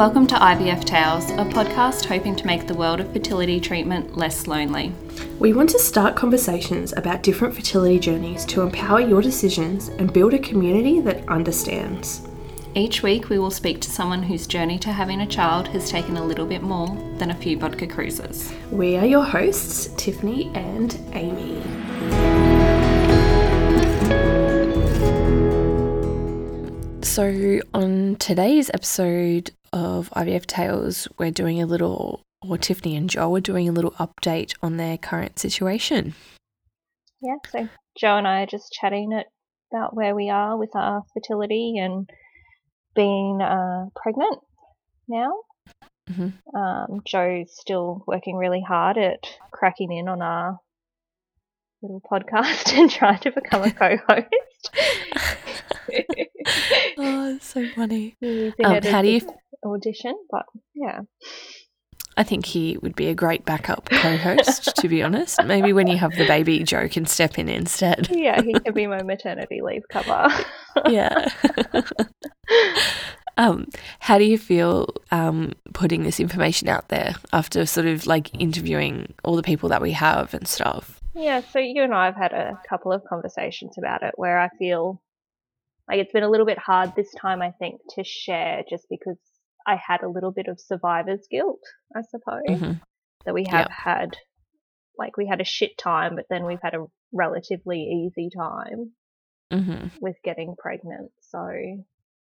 Welcome to IVF Tales, a podcast hoping to make the world of fertility treatment less lonely. We want to start conversations about different fertility journeys to empower your decisions and build a community that understands. Each week, we will speak to someone whose journey to having a child has taken a little bit more than a few vodka cruisers. We are your hosts, Tiffany and Amy. So, on today's episode of IVF Tales, we're doing a little, or Tiffany and Joe are doing a little update on their current situation. Yeah, so Joe and I are just chatting about where we are with our fertility and being uh, pregnant now. Mm-hmm. Um, Joe's still working really hard at cracking in on our little podcast and trying to become a co-host. oh, it's so funny. Um, how do you? Audition? But yeah, I think he would be a great backup co-host. to be honest, maybe when you have the baby, Joe can step in instead. yeah, he could be my maternity leave cover. yeah. um, how do you feel um, putting this information out there after sort of like interviewing all the people that we have and stuff? Yeah, so you and I have had a couple of conversations about it where I feel like it's been a little bit hard this time, I think, to share just because I had a little bit of survivor's guilt, I suppose, Mhm. that we have had, like, we had a shit time, but then we've had a relatively easy time mm-hmm. with getting pregnant. So,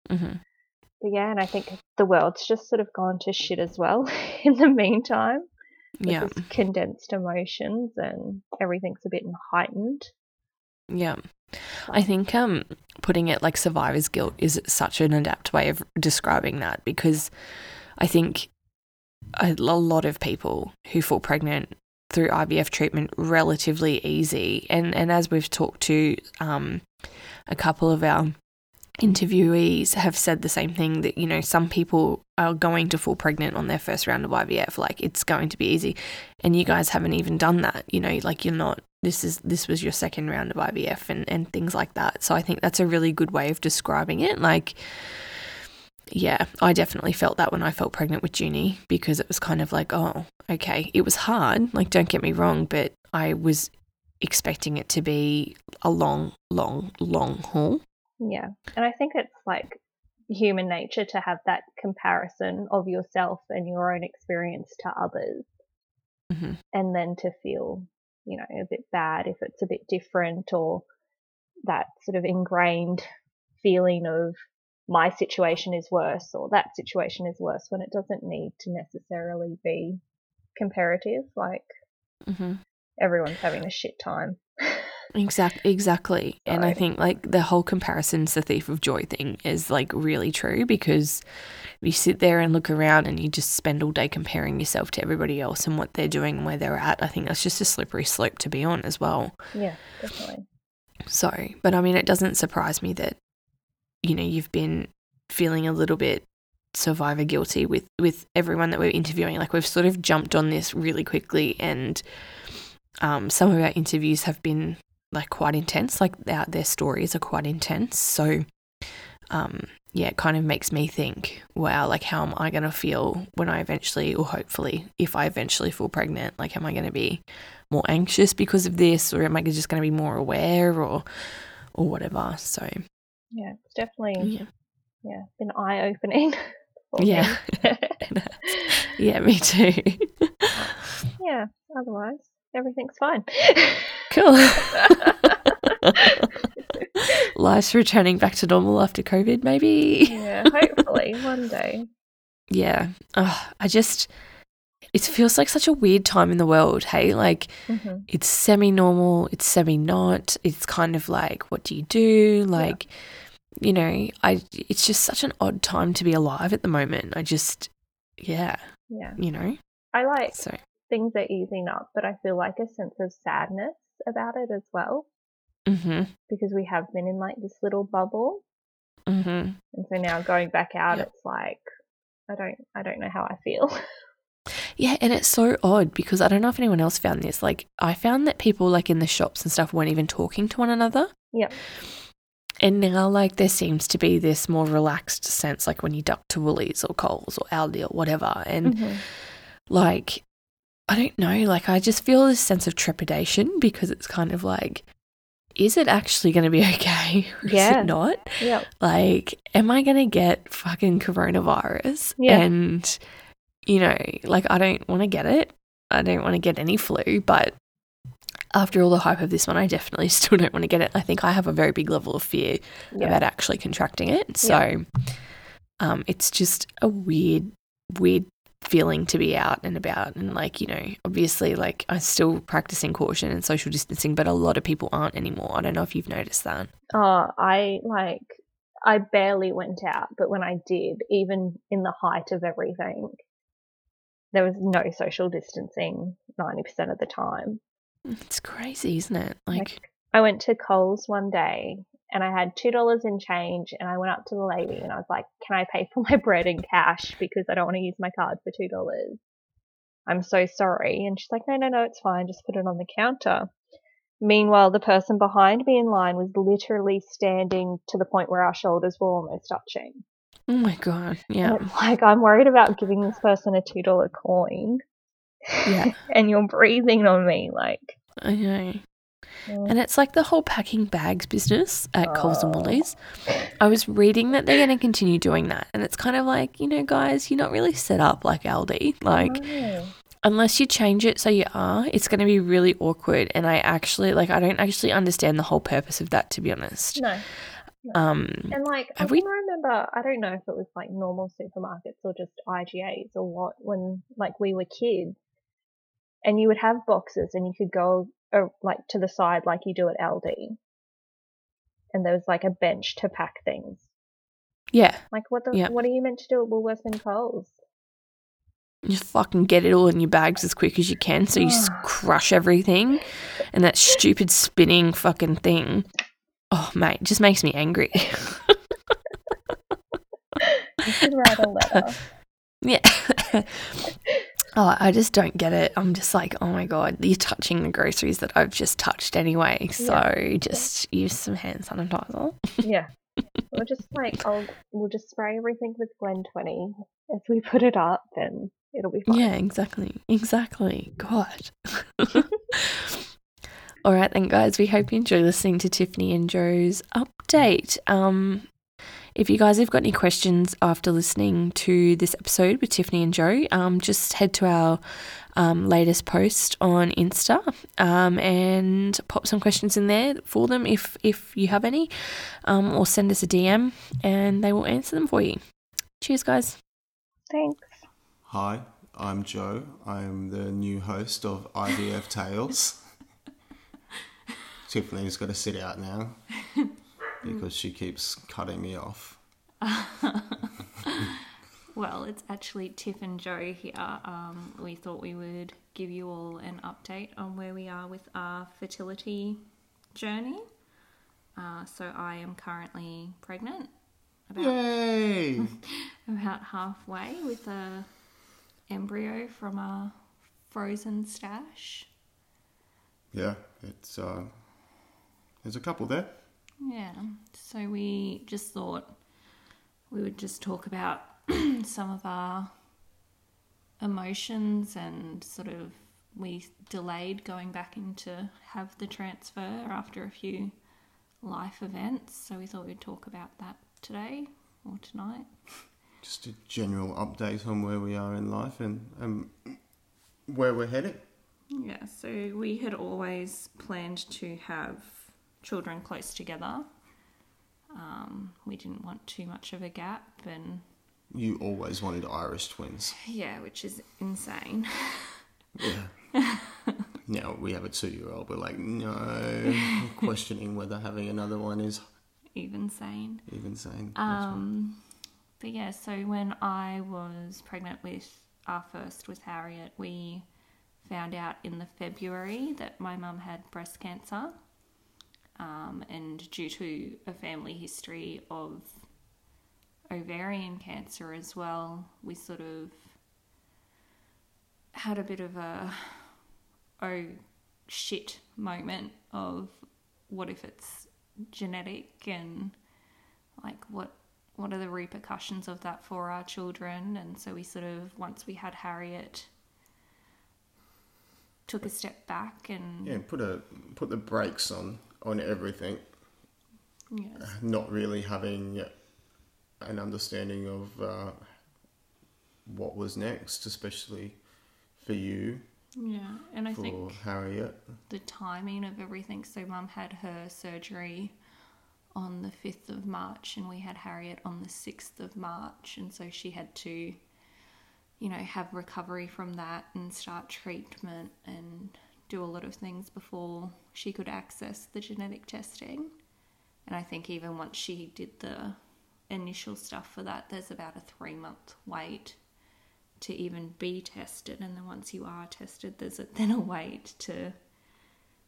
mm-hmm. but yeah, and I think the world's just sort of gone to shit as well in the meantime. Yeah. condensed emotions and everything's a bit heightened. Yeah. I think um, putting it like survivor's guilt is such an adept way of describing that because I think a, a lot of people who fall pregnant through IVF treatment relatively easy, and and as we've talked to um, a couple of our interviewees have said the same thing that you know some people are going to fall pregnant on their first round of IVF like it's going to be easy and you guys haven't even done that you know like you're not this is this was your second round of IVF and and things like that so I think that's a really good way of describing it like yeah I definitely felt that when I felt pregnant with Junie because it was kind of like oh okay it was hard like don't get me wrong but I was expecting it to be a long long long haul Yeah. And I think it's like human nature to have that comparison of yourself and your own experience to others. Mm-hmm. And then to feel, you know, a bit bad if it's a bit different or that sort of ingrained feeling of my situation is worse or that situation is worse when it doesn't need to necessarily be comparative. Like mm-hmm. everyone's having a shit time. Exact, exactly. And I think like the whole comparison's the thief of joy thing is like really true because you sit there and look around and you just spend all day comparing yourself to everybody else and what they're doing and where they're at. I think that's just a slippery slope to be on as well. yeah, definitely. So, but I mean, it doesn't surprise me that, you know, you've been feeling a little bit survivor guilty with, with everyone that we're interviewing. Like we've sort of jumped on this really quickly and um, some of our interviews have been like quite intense, like their, their stories are quite intense. So, um, yeah, it kind of makes me think, wow, like how am I going to feel when I eventually, or hopefully, if I eventually fall pregnant? Like, am I going to be more anxious because of this, or am I just going to be more aware, or, or whatever? So, Yeah, it's definitely yeah, yeah, been eye opening. Yeah. yeah, me too. yeah, otherwise everything's fine. cool. Life's returning back to normal after COVID, maybe. yeah, hopefully one day. Yeah. Oh, I just, it feels like such a weird time in the world. Hey, like hmm it's semi normal, it's semi not. It's kind of like, what do you do? Like, you know, I, it's just such an odd time to be alive at the moment. I just, yeah, Yeah, you know, I like so, things are easing up, but I feel like a sense of sadness about it as well mm because we have been in like this little bubble, hmm, mm hmm. and so now going back out, Yep. it's like I don't, I don't know how I feel. Yeah, and it's so odd because I don't know if anyone else found this. Like, I found that people, like in the shops and stuff, weren't even talking to one another. Yeah. And now, like, there seems to be this more relaxed sense, like when you duck to Woolies or Coles or Aldi or whatever. And, Mhm. like, I don't know, like, I just feel this sense of trepidation because it's kind of like, is it actually going to be okay? Or is it not? Yep. Like, am I going to get fucking coronavirus? Yeah. And, you know, like, I don't want to get it. I don't want to get any flu, but after all the hype of this one, I definitely still don't want to get it. I think I have a very big level of fear Yeah. about actually contracting it. So, um, it's just a weird, weird feeling to be out and about. And, like, you know, obviously, like, I'm still practicing caution and social distancing, but a lot of people aren't anymore. I don't know if you've noticed that. Oh, I like I barely went out, but when I did, even in the height of everything, there was no social distancing 90% of the time. It's crazy, isn't it? Like, I went to Coles one day and I had $2 in change and I went up to the lady and I was like, "Can I pay for my bread in cash because I don't want to use my card for $2?" I'm so sorry. And she's like, "No, no, no, it's fine. Just put it on the counter." Meanwhile, the person behind me in line was literally standing to the point where our shoulders were almost touching. oh my God. Yeah. Like, I'm worried about giving this person a $2 coin. Yeah. and you're breathing on me. Like, I know. And it's like the whole packing bags business at Coles and Oh. Woolies. I was reading that they're going to continue doing that. And it's kind of like, you know, guys, you're not really set up like Aldi. Like, no. unless you change it so you are, it's going to be really awkward. And I actually, like, I don't actually understand the whole purpose of that, to be honest. no. Um, And like, I we- remember, I don't know if it was like normal supermarkets or just IGAs or what, when like we were kids and you would have boxes and you could go uh, like to the side like you do at Aldi. And there was like a bench to pack things. yeah, Like, what the, Yeah. what are you meant to do at Woolworths and Coles? just fucking get it all in your bags as quick as you can. So you just crush everything. And that stupid spinning fucking thing. Oh, mate, it just makes me angry. You should write a letter. Yeah. oh, I just don't get it. I'm just like, oh my god, you're touching the groceries that I've just touched anyway. So just use some hand sanitizer. yeah. We'll just like, I'll, we'll just spray everything with Glen 20 If we put it up then it'll be fine. Yeah, exactly. Exactly. God. All right then guys, we hope you enjoy listening to Tiffany and Joe's update. Um if you guys have got any questions after listening to this episode with Tiffany and Joe, um, just head to our um, latest post on Insta um, and pop some questions in there for them if if you have any, um, or send us a DM and they will answer them for you. Cheers, guys. Thanks. Hi, I'm Joe. I'm the new host of IVF Tales. Tiffany's got to sit out now because she keeps cutting me off. Well, it's actually Tiff and Joe here. Um, we thought we would give you all an update on where we are with our fertility journey. Uh, so I am currently pregnant, about Yay! about halfway with a embryo from a frozen stash. yeah, it's uh, there's a couple there. Yeah. So we just thought we would just talk about some of our emotions and sort of we delayed going back in to have the transfer after a few life events. So we thought we'd talk about that today or tonight. Just a general update on where we are in life and um, where we're headed. Yeah, so we had always planned to have children close together. Um, we didn't want too much of a gap, and You always wanted Irish twins. yeah, which is insane. Yeah. now we have a two-year-old. We're like, no, questioning whether having another one is Even sane. even sane. Um, but yeah, so when I was pregnant with our first with Harriet, we found out in the February that my mum had breast cancer. Um, and due to a family history of ovarian cancer as well, we sort of had a bit of a oh shit moment of what if it's genetic and like what what are the repercussions of that for our children? And so we sort of once we had Harriet took a step back and Yeah, put a put the brakes on on everything. yes. Not really having an understanding of uh, what was next, especially for you, yeah and I think Harriet. the timing of everything. So, mum had her surgery on the 5th of March, and we had Harriet on the 6th of March. And so, she had to, you know, have recovery from that and start treatment and do a lot of things before she could access the genetic testing. And I think even once she did the initial stuff for that, there's about a three month wait to even be tested. And then once you are tested, there's a, then a wait to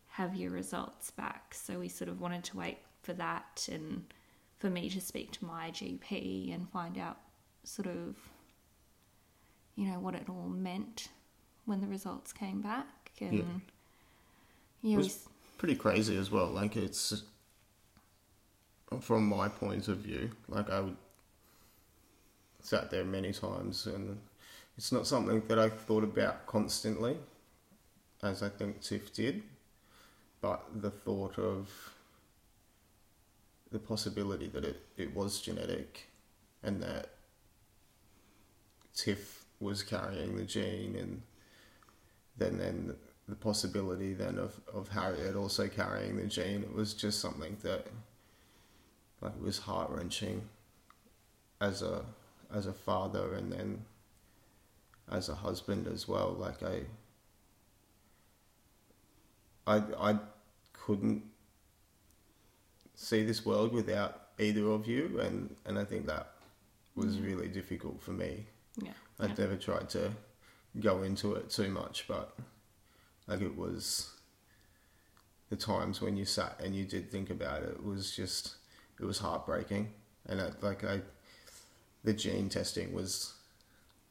have your results back. So we sort of wanted to wait for that and for me to speak to my GP and find out sort of, you know, what it all meant when the results came back. And yeah, It was pretty crazy as well. Like it's from my point of view, like I would sat there many times and it's not something that I thought about constantly as I think Tiff did, but the thought of the possibility that it, it was genetic and that Tiff was carrying the gene and then then the possibility then of, of Harriet also carrying the gene. It was just something that like was heart wrenching as a as a father and then as a husband as well. Like I I I couldn't see this world without either of you and, and I think that was mm. really difficult for me. yeah, I'd never tried to go into it too much, but like it was the times when you sat and you did think about it, it was just it was heartbreaking, and I, like I, the gene testing was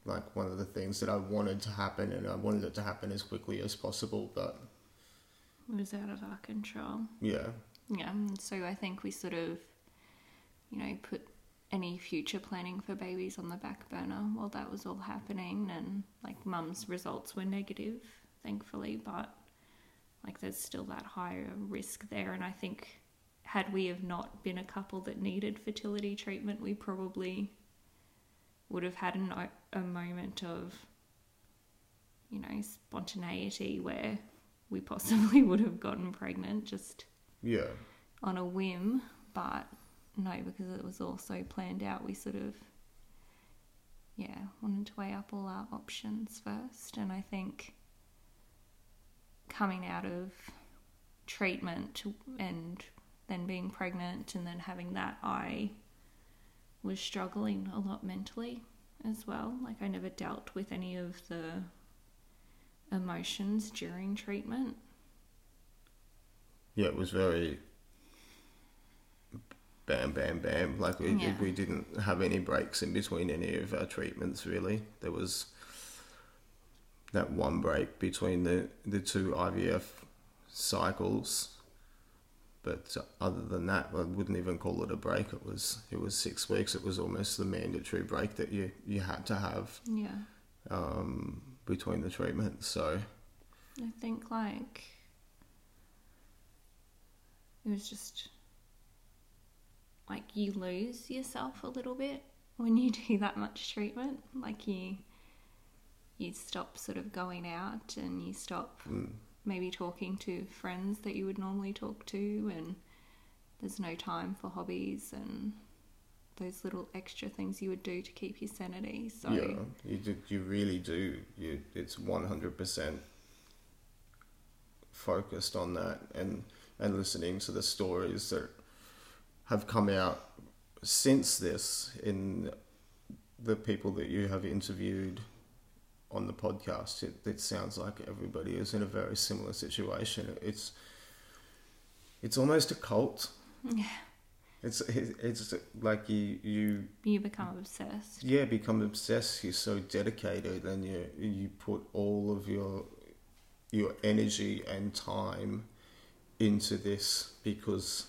like one of the things that I wanted to happen, and I wanted it to happen as quickly as possible, but it was out of our control. yeah, Yeah, and so I think we sort of, you know, put any future planning for babies on the back burner while that was all happening. And like mum's results were negative, thankfully, but like there's still that higher risk there. And I think had we have not been a couple that needed fertility treatment, we probably would have had an, a moment of, you know, spontaneity where we possibly would have gotten pregnant just yeah, on a whim, but no, because it was all so planned out, we sort of, yeah, wanted to weigh up all our options first. And I think coming out of treatment and then being pregnant and then having that, I was struggling a lot mentally as well. Like, I never dealt with any of the emotions during treatment. yeah. It was very bam, bam, bam. Like we Yeah. we didn't have any breaks in between any of our treatments. Really, there was that one break between the the two IVF cycles. But other than that, I wouldn't even call it a break. It was it was six weeks. It was almost the mandatory break that you you had to have Yeah. um, between the treatments. So I think like it was just like you lose yourself a little bit when you do that much treatment. Like you you stop sort of going out and you stop mm. maybe talking to friends that you would normally talk to and there's no time for hobbies and those little extra things you would do to keep your sanity. So yeah, you do, you really do. You it's one hundred percent focused on that and and listening to the stories that have come out since this in the people that you have interviewed on the podcast. It, it sounds like everybody is in a very similar situation. It's it's almost a cult. Yeah. It's it's like you you you become obsessed. yeah become obsessed you're so dedicated and you you put all of your your energy and time into this because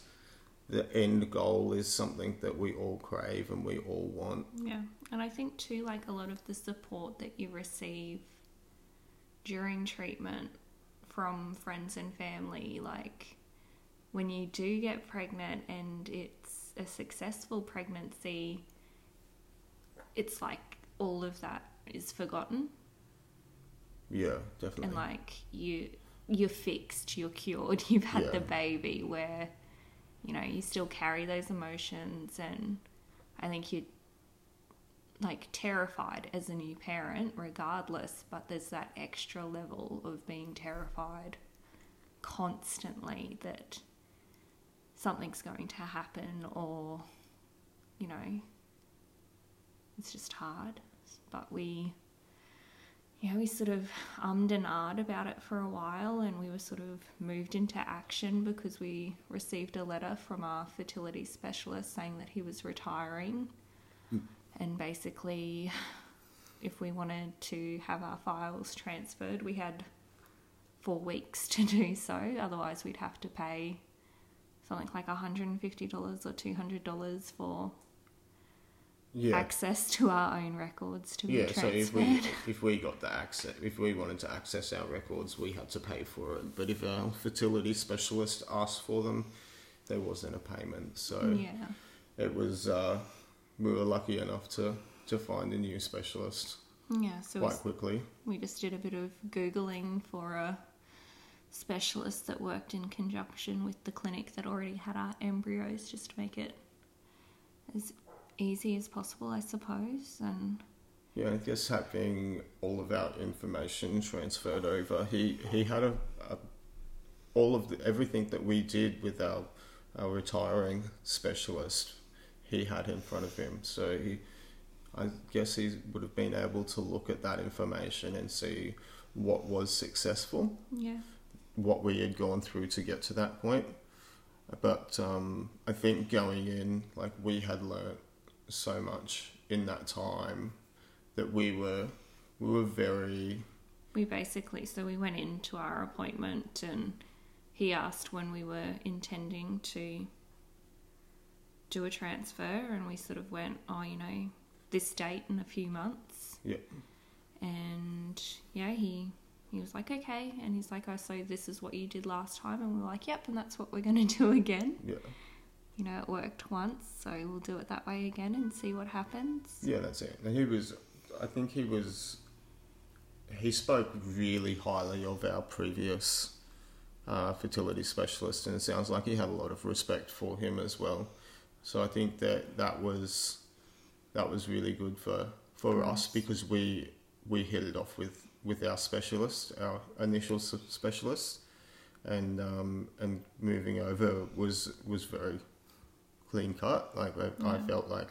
the end goal is something that we all crave and we all want. Yeah. And I think too, like a lot of the support that you receive during treatment from friends and family, like when you do get pregnant and it's a successful pregnancy, it's like all of that is forgotten Yeah, definitely. and like you you're fixed you're cured you've had Yeah. the baby where you know you still carry those emotions and i think you're like terrified as a new parent regardless but there's that extra level of being terrified constantly that something's going to happen or you know it's just hard but we yeah, we sort of ummed and ahed about it for a while and we were sort of moved into action because we received a letter from our fertility specialist saying that he was retiring. Hmm. And basically, if we wanted to have our files transferred, we had four weeks to do so. Otherwise, we'd have to pay something like $150 or $200 for yeah. access to our own records to be Yeah, so if we if we got the access, if we wanted to access our records, we had to pay for it. But if our fertility specialist asked for them, there wasn't a payment. So yeah. it was uh, we were lucky enough to to find a new specialist Yeah, so quite quickly. we just did a bit of Googling for a specialist that worked in conjunction with the clinic that already had our embryos just to make it as easy as possible, I suppose. And Yeah, I guess having all of our information transferred over, he he had a, a all of the, everything that we did with our our retiring specialist, he had in front of him. So he, I guess he would have been able to look at that information and see what was successful, yeah, what we had gone through to get to that point. But um, I think going in, like we had learnt so much in that time that we were we were very we basically, so we went into our appointment and he asked when we were intending to do a transfer, and we sort of went, oh, you know, this date in a few months. yeah And yeah, he he was like, okay. And he's like, oh, so this is what you did last time. And we're like, yep, and that's what we're going to do again. yeah You know, it worked once, so we'll do it that way again and see what happens. yeah that's it. And he was, I think he was, he spoke really highly of our previous uh, fertility specialist, and it sounds like he had a lot of respect for him as well. So I think that that was that was really good for for us because we we hit it off with with our specialist, our initial specialist, and um, and moving over was was very clean cut. Like I, I felt like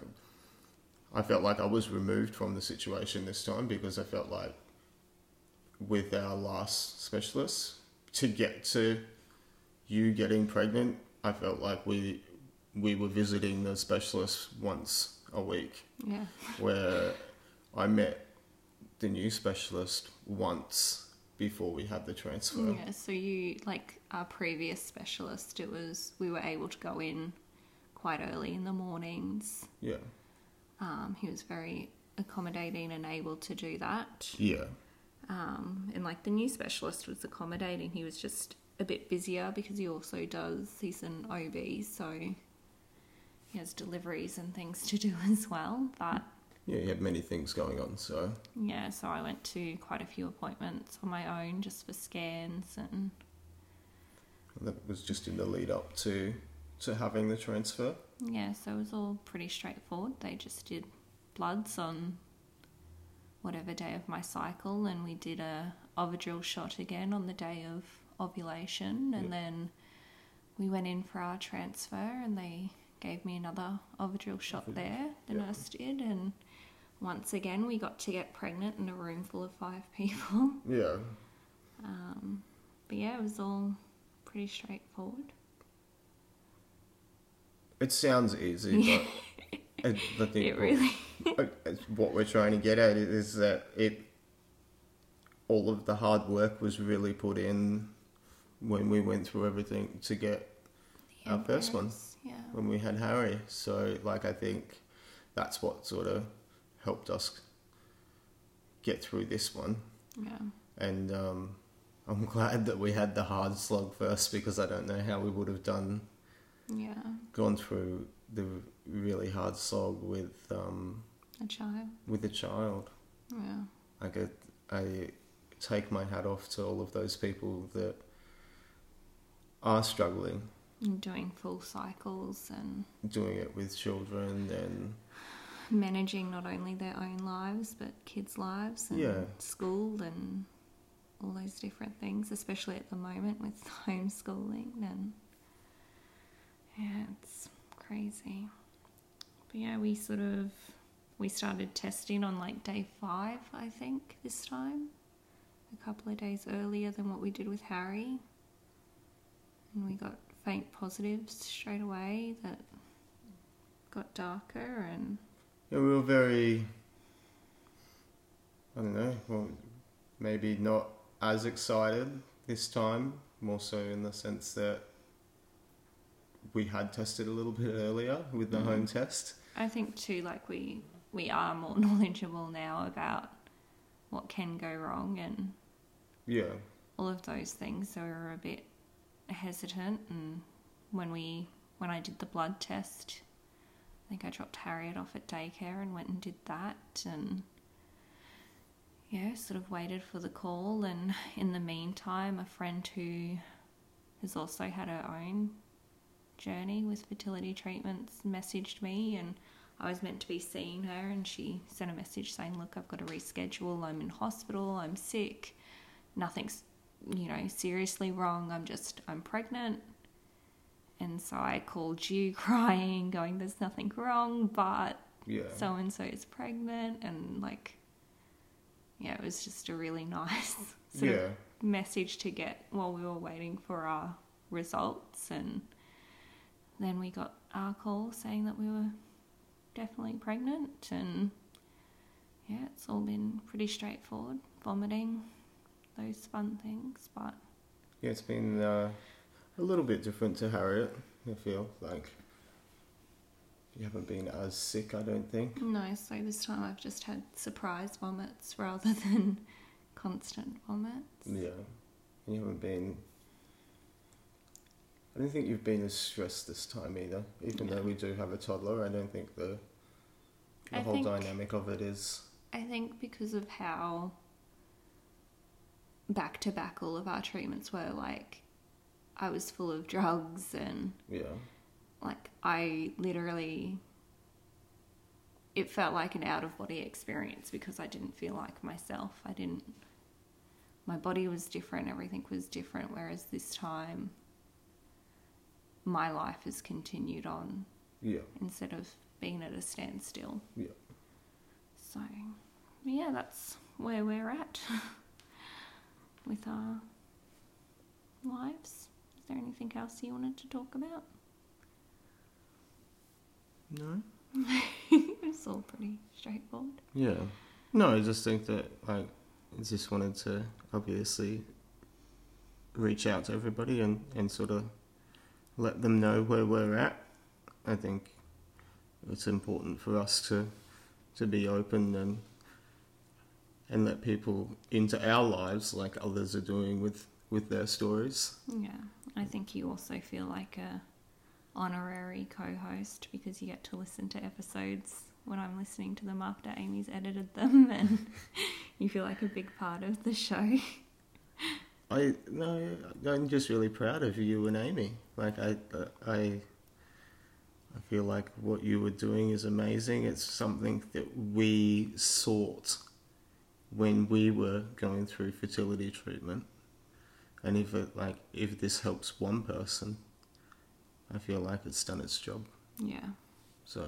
I felt like I was removed from the situation this time because I felt like with our last specialist to get to you getting pregnant, I felt like we we were visiting the specialist once a week Yeah. where I met the new specialist once before we had the transfer. Yeah, so you like our previous specialist, it was we were able to go in quite early in the mornings. Yeah. Um, he was very accommodating and able to do that. Yeah. Um, and like the new specialist was accommodating. He was just a bit busier because he also does he's an OB, so he has deliveries and things to do as well. But Yeah, he had many things going on, so yeah, so I went to quite a few appointments on my own just for scans and that was just in the lead up to to having the transfer. Yeah, so it was all pretty straightforward. They just did bloods on whatever day of my cycle, and we did a Ovidrel shot again on the day of ovulation, and Yeah. then we went in for our transfer, and they gave me another Ovidrel shot there. The yeah. nurse did, and once again we got to get pregnant in a room full of five people. Yeah. Um, but yeah, it was all pretty straightforward. It sounds easy, but I, I think It really. what, what we're trying to get at is that it all of the hard work was really put in when we went through everything to get our first one Yeah. when we had Harry. So, like, I think that's what sort of helped us get through this one. Yeah. And um, I'm glad that we had the hard slog first because I don't know how we would have done Yeah. gone through the really hard slog with um, A child. with a child. Yeah. I get I take my hat off to all of those people that are struggling And doing full cycles and doing it with children and managing not only their own lives but kids' lives and Yeah. school and all those different things, especially at the moment with homeschooling and yeah, it's crazy. But yeah, we sort of we started testing on like day five, I think, this time. A couple of days earlier than what we did with Harry. And we got faint positives straight away that got darker and yeah, we were very I don't know, well maybe not as excited this time, more so in the sense that we had tested a little bit earlier with the Mhm. home test. I think too, like we we are more knowledgeable now about what can go wrong and Yeah. all of those things. So we were a bit hesitant, and when we when I did the blood test, I think I dropped Harriet off at daycare and went and did that, and yeah, sort of waited for the call. And in the meantime, a friend who has also had her own journey with fertility treatments messaged me and I was meant to be seeing her and she sent a message saying, Look, I've got to reschedule. I'm in hospital. I'm sick. Nothing's, you know, seriously wrong. I'm just, I'm pregnant. And so I called you crying, going, There's nothing wrong, but so and so is pregnant. And like, yeah, it was just a really nice sort yeah. of message to get while we were waiting for our results. And then we got our call saying that we were definitely pregnant. And yeah, it's all been pretty straightforward vomiting, those fun things. But Yeah, it's been uh, a little bit different to Harriet. I feel like you haven't been as sick. I don't think. no, so this time I've just had surprise vomits rather than constant vomits. Yeah, you haven't been. I don't think you've been as stressed this time either. Even Yeah. though we do have a toddler, I don't think the the I whole think- dynamic of it is. I think because of how back to back all of our treatments were, like, I was full of drugs and, Yeah, like, I literally. It felt like an out of body experience because I didn't feel like myself. I didn't. My body was different, everything was different, whereas this time my life has continued on yeah, instead of being at a standstill. yeah. So, yeah, that's where we're at with our lives. Is there anything else you wanted to talk about? No. it's all pretty straightforward. Yeah. No, I just think that like I just wanted to obviously reach out to everybody and, and sort of let them know where we're at. I think it's important for us to to be open and and let people into our lives like others are doing with with their stories. Yeah, I think you also feel like a honorary co-host because you get to listen to episodes when I'm listening to them after Amy's edited them, and you feel like a big part of the show. I no, I'm just really proud of you and Amy. Like I, I, I feel like what you were doing is amazing. It's something that we sought when we were going through fertility treatment, and if it like if this helps one person, I feel like it's done its job. Yeah, So,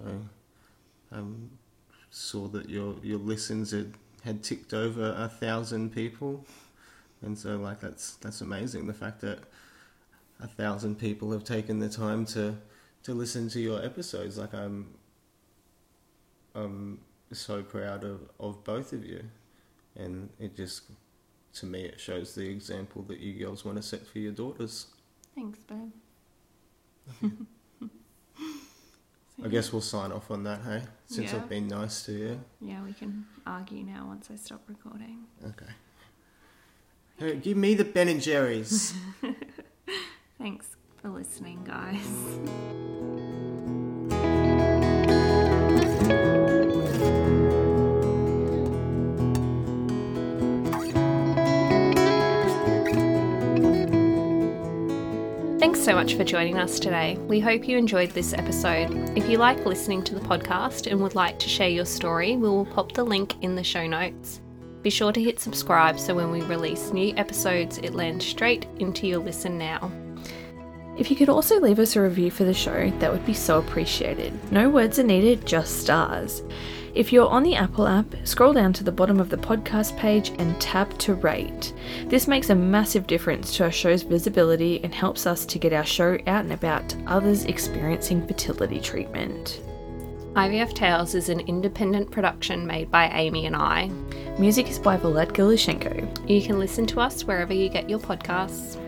I um, saw that your your listens had had ticked over a thousand people, and so like that's that's amazing. The fact that a thousand people have taken the time to to listen to your episodes, like I'm I'm so proud of of both of you, and it just to me it shows the example that you girls want to set for your daughters. thanks, babe. I guess we'll sign off on that, hey? Since Yeah. I've been nice to you. Yeah, we can argue now once I stop recording. Okay. Hey, give me the Ben and Jerry's. Thanks for listening, guys. So much for joining us today. We hope you enjoyed this episode. If you like listening to the podcast and would like to share your story, we will pop the link in the show notes. Be sure to hit subscribe so when we release new episodes, it lands straight into your listen now. If you could also leave us a review for the show, that would be so appreciated. No words are needed, just stars. If you're on the Apple app, scroll down to the bottom of the podcast page and tap to rate. This makes a massive difference to our show's visibility and helps us to get our show out and about to others experiencing fertility treatment. IVF Tales is an independent production made by Amy and I. Music is by Vlad Gluschenko. You can listen to us wherever you get your podcasts.